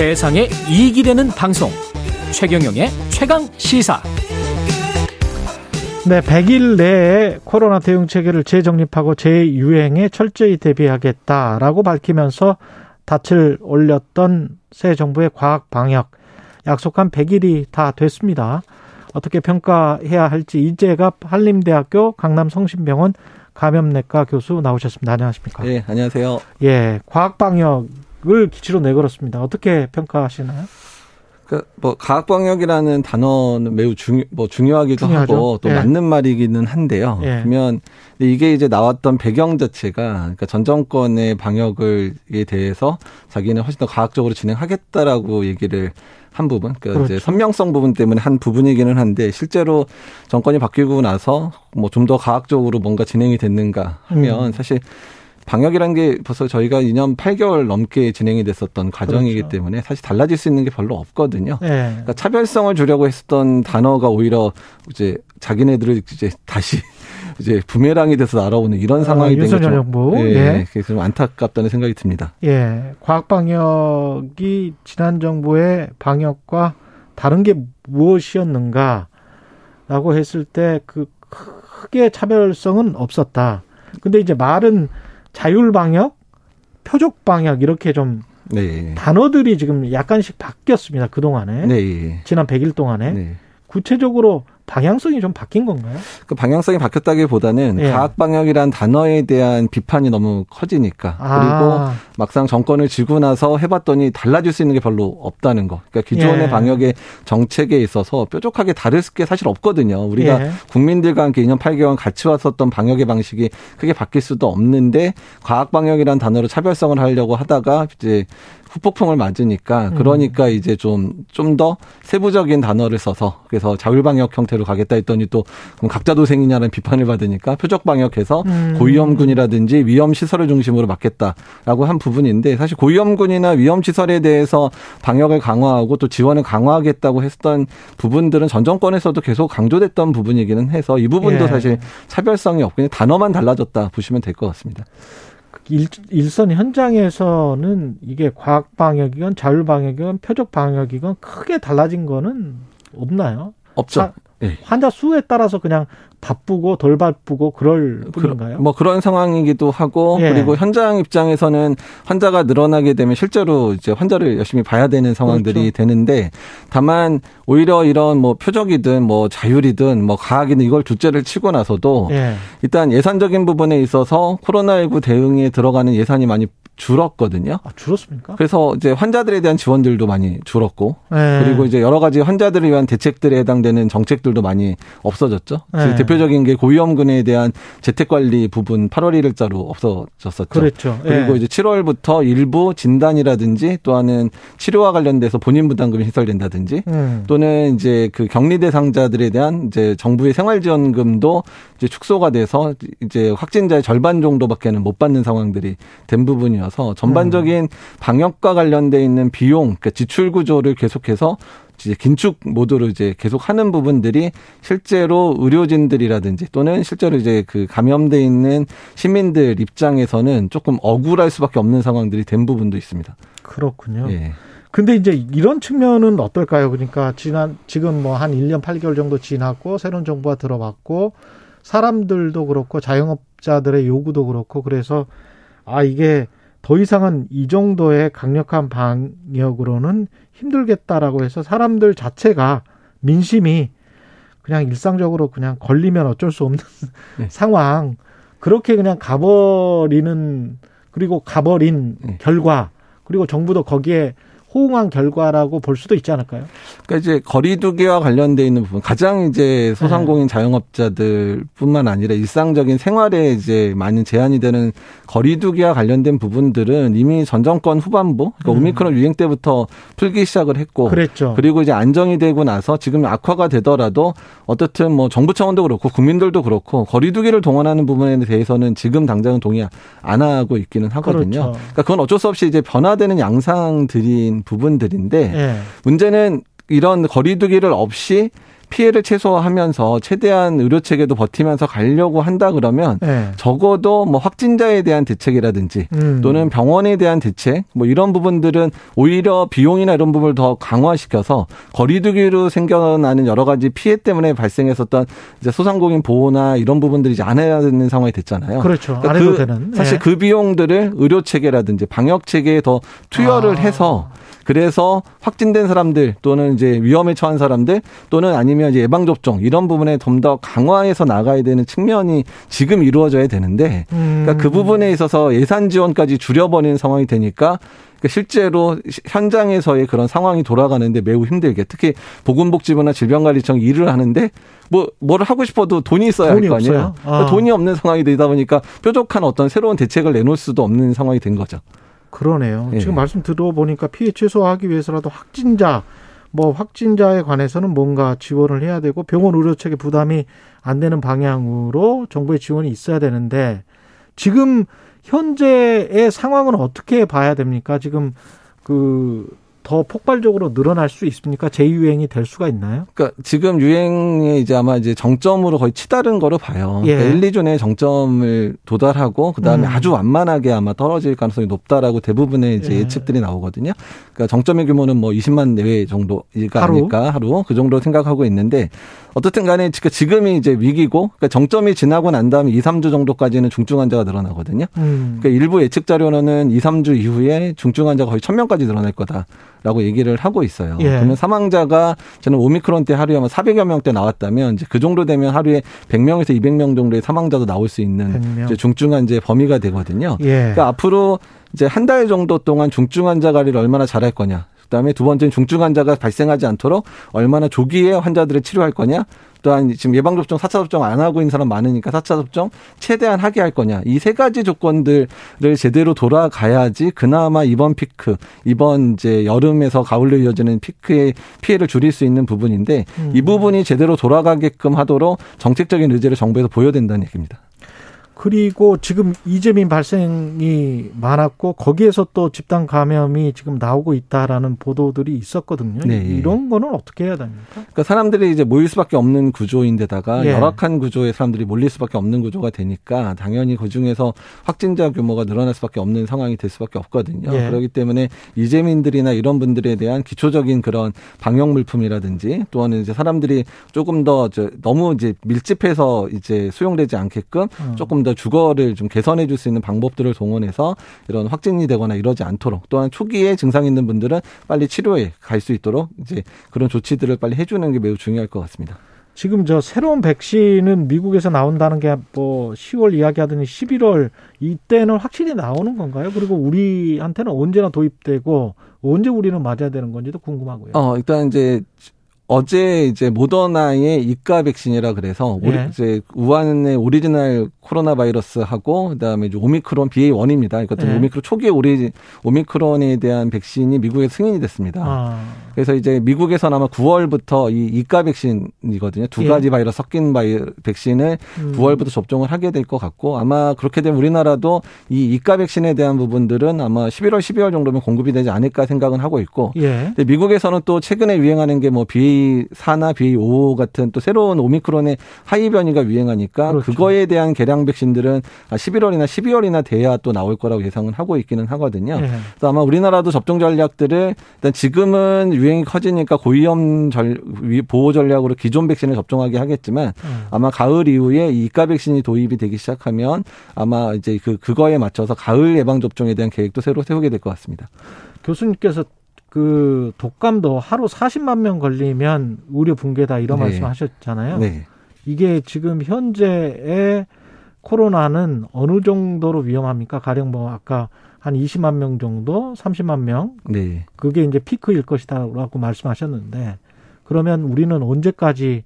세상에 이익이 되는 방송 최경영의 최강 시사 네, 100일 내에 코로나 대응 체계를 재정립하고 재유행에 철저히 대비하겠다라고 밝히면서 닻을 올렸던 새 정부의 과학 방역 약속한 100일이 다 됐습니다. 어떻게 평가해야 할지 이재갑 한림대학교 강남성심병원 감염내과 교수 나오셨습니다. 안녕하십니까? 예, 안녕하세요. 예, 과학 방역 을 기치로 내걸었습니다. 어떻게 평가하시나요? 그, 뭐, 과학 방역이라는 단어는 매우 중요, 뭐, 중요하기도 중요하죠. 하고, 또 예. 맞는 말이기는 한데요. 예. 그러면, 이게 이제 나왔던 배경 자체가, 그러니까 전 정권의 방역을에 대해서 자기는 훨씬 더 과학적으로 진행하겠다라고 얘기를 한 부분, 그러니까 이제 그렇죠. 선명성 부분 때문에 한 부분이기는 한데, 실제로 정권이 바뀌고 나서 뭐 좀 더 과학적으로 뭔가 진행이 됐는가 하면, 음. 사실 방역이라는 게 벌써 저희가 2년 8개월 넘게 진행이 됐었던 과정이기 그렇죠. 때문에 사실 달라질 수 있는 게 별로 없거든요. 예. 그러니까 차별성을 주려고 했었던 단어가 오히려 이제 자기네들을 이제 다시 이제 부메랑이 돼서 날아오는 이런 상황이 된 어, 윤석열 게 정부. 좀, 예. 예, 그래서 좀 안타깝다는 생각이 듭니다. 예, 과학 방역이 지난 정부의 방역과 다른 게 무엇이었는가라고 했을 때 그 크게 차별성은 없었다. 근데 이제 말은 자율 방역, 표적 방역 이렇게 좀 네. 단어들이 지금 약간씩 바뀌었습니다. 그 동안에. 네. 예. 지난 100일 동안에. 네. 구체적으로 방향성이 좀 바뀐 건가요? 그 방향성이 바뀌었다기보다는 예. 과학 방역이란 단어에 대한 비판이 너무 커지니까 그리고 아, 막상 정권을 쥐고 나서 해봤더니 달라질 수 있는 게 별로 없다는 거. 그러니까 기존의 예. 방역의 정책에 있어서 뾰족하게 다를 게 사실 없거든요. 우리가 예. 국민들과 함께 2년 8개월 같이 왔었던 방역의 방식이 크게 바뀔 수도 없는데 과학 방역이란 단어로 차별성을 하려고 하다가 이제 후폭풍을 맞으니까 음. 그러니까 이제 좀 좀 더 세부적인 단어를 써서 그래서 자율 방역 형태로 가겠다 했더니 또 그럼 각자 도생이냐는 비판을 받으니까 표적 방역해서 음. 고위험군이라든지 위험 시설을 중심으로 막겠다라고 한 부분인데 사실 고위험군이나 위험 시설에 대해서 방역을 강화하고 또 지원을 강화하겠다고 했던 부분들은 전 정권에서도 계속 강조됐던 부분이기는 해서 이 부분도 예. 사실 차별성이 없고 그냥 단어만 달라졌다 보시면 될 것 같습니다. 일, 일선 현장에서는 이게 과학 방역이건 자율 방역이건 표적 방역이건 크게 달라진 거는 없나요? 없죠. 자, 예. 환자 수에 따라서 그냥 바쁘고 덜 바쁘고 그럴 뿐인가요? 뭐 그런 상황이기도 하고 예. 그리고 현장 입장에서는 환자가 늘어나게 되면 실제로 이제 환자를 열심히 봐야 되는 상황들이 그렇죠. 되는데 다만 오히려 이런 뭐 표적이든 뭐 자율이든 뭐 과학이든 이걸 둘째를 치고 나서도 예. 일단 예산적인 부분에 있어서 코로나19 대응에 들어가는 예산이 많이 줄었거든요. 아, 줄었습니까? 그래서 이제 환자들에 대한 지원들도 많이 줄었고 예. 그리고 이제 여러 가지 환자들을 위한 대책들에 해당되는 정책들도 많이 없어졌죠. 네. 대표적인 게 고위험군에 대한 재택 관리 부분 8월 1일자로 없어졌었죠. 그랬죠. 그리고 예. 이제 7월부터 일부 진단이라든지 또는 치료와 관련돼서 본인 부담금이 해설된다든지 음. 또는 이제 그 격리 대상자들에 대한 이제 정부의 생활지원금도 이제 축소가 돼서 이제 확진자의 절반 정도밖에는 못 받는 상황들이 된 부분이어서 전반적인 방역과 관련돼 있는 비용, 그러니까 지출 구조를 계속해서 이제 긴축 모드로 이제 계속 하는 부분들이 실제로 의료진들이라든지 또는 실제로 이제 그 감염돼 있는 시민들 입장에서는 조금 억울할 수밖에 없는 상황들이 된 부분도 있습니다. 그렇군요. 예. 근데 이제 이런 측면은 어떨까요? 그러니까 지난 지금 뭐 한 1년 8개월 정도 지났고 새로운 정부가 들어봤고 사람들도 그렇고 자영업자들의 요구도 그렇고 그래서 아 이게 더 이상은 이 정도의 강력한 방역으로는 힘들겠다라고 해서 사람들 자체가 민심이 그냥 일상적으로 그냥 걸리면 어쩔 수 없는 네. 상황 그렇게 그냥 가버리는 그리고 가버린 네. 결과 그리고 정부도 거기에 호응한 결과라고 볼 수도 있지 않을까요? 그러니까 이제 거리두기와 관련돼 있는 부분 가장 이제 소상공인 자영업자들뿐만 아니라 일상적인 생활에 이제 많은 제한이 되는 거리두기와 관련된 부분들은 이미 전 정권 후반부 그러니까 음. 오미크론 유행 때부터 풀기 시작을 했고 그랬죠. 그리고 이제 안정이 되고 나서 지금 악화가 되더라도 어떻든 뭐 정부 차원도 그렇고 국민들도 그렇고 거리두기를 동원하는 부분에 대해서는 지금 당장은 동의 안 하고 있기는 하거든요. 그렇죠. 그러니까 그건 어쩔 수 없이 이제 변화되는 양상들인 부분들인데 예. 문제는 이런 거리두기를 없이 피해를 최소화하면서 최대한 의료 체계도 버티면서 가려고 한다 그러면 네. 적어도 뭐 확진자에 대한 대책이라든지 음. 또는 병원에 대한 대책 뭐 이런 부분들은 오히려 비용이나 이런 부분을 더 강화시켜서 거리두기로 생겨나는 여러 가지 피해 때문에 발생했었던 이제 소상공인 보호나 이런 부분들이 이제 안 해야 되는 상황이 됐잖아요. 그렇죠. 그러니까 안 해도 그 되는. 사실 예. 그 비용들을 의료 체계라든지 방역 체계에 더 투여를 아. 해서 그래서 확진된 사람들 또는 이제 위험에 처한 사람들 또는 아니면 이제 예방 접종 이런 부분에 좀 더 강화해서 나가야 되는 측면이 지금 이루어져야 되는데 그러니까 그 음. 부분에 있어서 예산 지원까지 줄여버리는 상황이 되니까 그러니까 실제로 시- 현장에서의 그런 상황이 돌아가는데 매우 힘들게 특히 보건복지부나 질병관리청 일을 하는데 뭐뭘 하고 싶어도 돈이 있어야 할 거 아니에요. 아. 돈이 없는 상황이 되다 보니까 뾰족한 어떤 새로운 대책을 내놓을 수도 없는 상황이 된 거죠. 그러네요. 예. 지금 말씀 들어보니까 피해 최소화하기 위해서라도 확진자, 뭐 확진자에 관해서는 뭔가 지원을 해야 되고 병원 의료 체계 부담이 안 되는 방향으로 정부의 지원이 있어야 되는데 지금 현재의 상황은 어떻게 봐야 됩니까? 지금 그 더 폭발적으로 늘어날 수 있습니까? 재유행이 될 수가 있나요? 그러니까 지금 유행에 이제 아마 이제 정점으로 거의 치달은 거로 봐요. 예. 그러니까 1, 2주에 정점을 도달하고 그다음에 음. 아주 완만하게 아마 떨어질 가능성이 높다라고 대부분의 이제 예. 예측들이 나오거든요. 그러니까 정점의 규모는 뭐 20만 내외 정도일까 하루? 아닐까 하루 그 정도 생각하고 있는데 어떻든 간에 지금이 이제 위기고 그러니까 정점이 지나고 난 다음에 2, 3주 정도까지는 중증 환자가 늘어나거든요. 음. 그러니까 일부 예측 자료로는 2, 3주 이후에 중증 환자가 거의 1000명까지 늘어날 거다라고 얘기를 하고 있어요. 예. 그러면 사망자가 저는 오미크론 때 하루에 아마 400여 명대 나왔다면 이제 그 정도 되면 하루에 100명에서 200명 정도의 사망자도 나올 수 있는 100명. 이제 중증 환자의 범위가 되거든요. 예. 그러니까 앞으로 이제 한 달 정도 동안 중증 환자 관리를 얼마나 잘할 거냐. 그다음에 두 번째는 중증 환자가 발생하지 않도록 얼마나 조기에 환자들을 치료할 거냐. 또한 지금 예방 접종, 4차 접종 안 하고 있는 사람 많으니까 4차 접종 최대한 하게 할 거냐. 이 세 가지 조건들을 제대로 돌아가야지 그나마 이번 피크, 이번 이제 여름에서 가을로 이어지는 피크의 피해를 줄일 수 있는 부분인데 음. 이 부분이 제대로 돌아가게끔 하도록 정책적인 의지를 정부에서 보여야 된다는 얘기입니다. 그리고 지금 이재민 발생이 많았고 거기에서 또 집단 감염이 지금 나오고 있다라는 보도들이 있었거든요. 네. 이런 거는 어떻게 해야 됩니까? 그러니까 사람들이 이제 모일 수밖에 없는 구조인데다가 예. 열악한 구조에 사람들이 몰릴 수밖에 없는 구조가 되니까 당연히 그 중에서 확진자 규모가 늘어날 수밖에 없는 상황이 될 수밖에 없거든요. 예. 그렇기 때문에 이재민들이나 이런 분들에 대한 기초적인 그런 방역 물품이라든지 또는 이제 사람들이 조금 더저 너무 이제 밀집해서 이제 수용되지 않게끔 어. 조금 더 주거를 좀 개선해 줄 수 있는 방법들을 동원해서 이런 확진이 되거나 이러지 않도록 또한 초기에 증상 있는 분들은 빨리 치료에 갈 수 있도록 이제 그런 조치들을 빨리 해주는 게 매우 중요할 것 같습니다. 지금 저 새로운 백신은 미국에서 나온다는 게 뭐 10월 이야기하더니 11월 이때는 확실히 나오는 건가요? 그리고 우리한테는 언제나 도입되고 언제 우리는 맞아야 되는 건지도 궁금하고요. 어, 일단 이제 어제 이제 모더나의 이가 백신이라 그래서 우리 예. 이제 우한의 오리지널 코로나 바이러스하고 그다음에 이제 오미크론 BA1입니다. 이것도 예. 오미크론 초기에 오리 오미크론에 대한 백신이 미국에 승인이 됐습니다. 아, 그래서 이제 미국에서는 아마 9월부터 이 이가 백신이거든요. 두 예. 가지 바이러스 섞인 바이 백신을 음. 9월부터 접종을 하게 될 것 같고 아마 그렇게 되면 우리나라도 이 이가 백신에 대한 부분들은 아마 11월, 12월 정도면 공급이 되지 않을까 생각은 하고 있고 예. 근데 미국에서는 또 최근에 유행하는 게 뭐 BA4나 BA5 같은 또 새로운 오미크론의 하이 변이가 유행하니까 그렇죠. 그거에 대한 개량 백신들은 11월이나 12월이나 돼야 또 나올 거라고 예상은 하고 있기는 하거든요. 예. 그래서 아마 우리나라도 접종 전략들을 일단 지금은 유행 이 커지니까 고위험 절, 위- 보호 전략으로 기존 백신을 접종하게 하겠지만 음. 아마 가을 이후에 이 이가 백신이 도입이 되기 시작하면 아마 이제 그 그거에 맞춰서 가을 예방 접종에 대한 계획도 새로 세우게 될 것 같습니다. 교수님께서 그 독감도 하루 40만 명 걸리면 우려 붕괴다 이런 네. 말씀하셨잖아요. 네. 이게 지금 현재의 코로나는 어느 정도로 위험합니까? 가령 뭐 아까 한 20만 명 정도, 30만 명 네. 그게 이제 피크일 것이다라고 말씀하셨는데 그러면 우리는 언제까지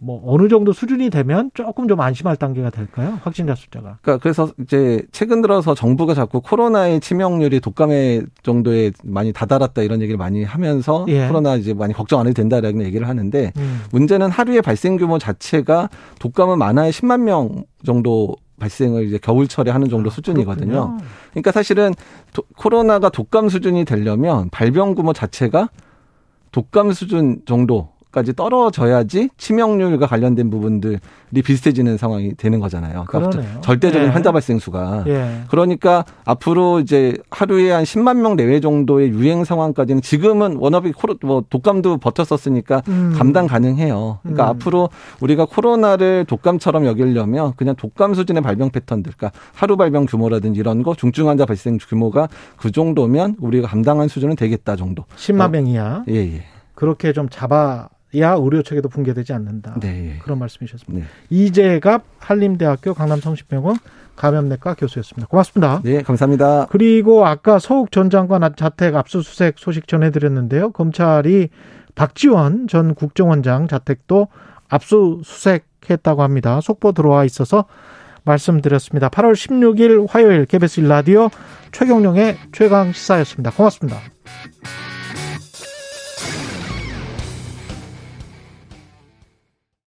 뭐 어느 정도 수준이 되면 조금 좀 안심할 단계가 될까요? 확진자 숫자가. 그러니까 그래서 이제 최근 들어서 정부가 자꾸 코로나의 치명률이 독감의 정도에 많이 다다랐다 이런 얘기를 많이 하면서 예. 코로나 이제 많이 걱정 안 해도 된다라는 얘기를 하는데 음. 문제는 하루의 발생 규모 자체가 독감은 많아야 10만 명 정도 발생을 이제 겨울철에 하는 정도 수준이거든요. 아, 그렇군요. 그러니까 사실은 도- 코로나가 독감 수준이 되려면 발병 규모 자체가 독감 수준 정도까지 정도까지 떨어져야지 치명률과 관련된 부분들이 비슷해지는 상황이 되는 거잖아요. 그러니까 그러네요. 절대적인 예. 환자 발생 수가. 예. 그러니까 앞으로 이제 하루에 한 10만 명 내외 정도의 유행 상황까지는 지금은 워너비 코로 뭐 독감도 버텼었으니까 음. 감당 가능해요. 그러니까 음. 앞으로 우리가 코로나를 독감처럼 여기려면 그냥 독감 수준의 발병 패턴들, 그러니까 하루 발병 규모라든지 이런 거 중증 환자 발생 규모가 그 정도면 우리가 감당한 수준은 되겠다 정도. 10만 명 이하 예, 예. 그렇게 좀 잡아 야 의료 체계도 붕괴되지 않는다. 네, 예. 그런 말씀이셨습니다. 네. 이재갑 한림대학교 강남성심병원 감염내과 교수였습니다. 고맙습니다. 네, 감사합니다. 그리고 아까 서욱 전 장관 자택 압수수색 소식 전해드렸는데요. 검찰이 박지원 전 국정원장 자택도 압수수색했다고 합니다. 속보 들어와 있어서 말씀드렸습니다. 8월 16일 화요일 KBS 1라디오 최경령의 최강 시사였습니다. 고맙습니다.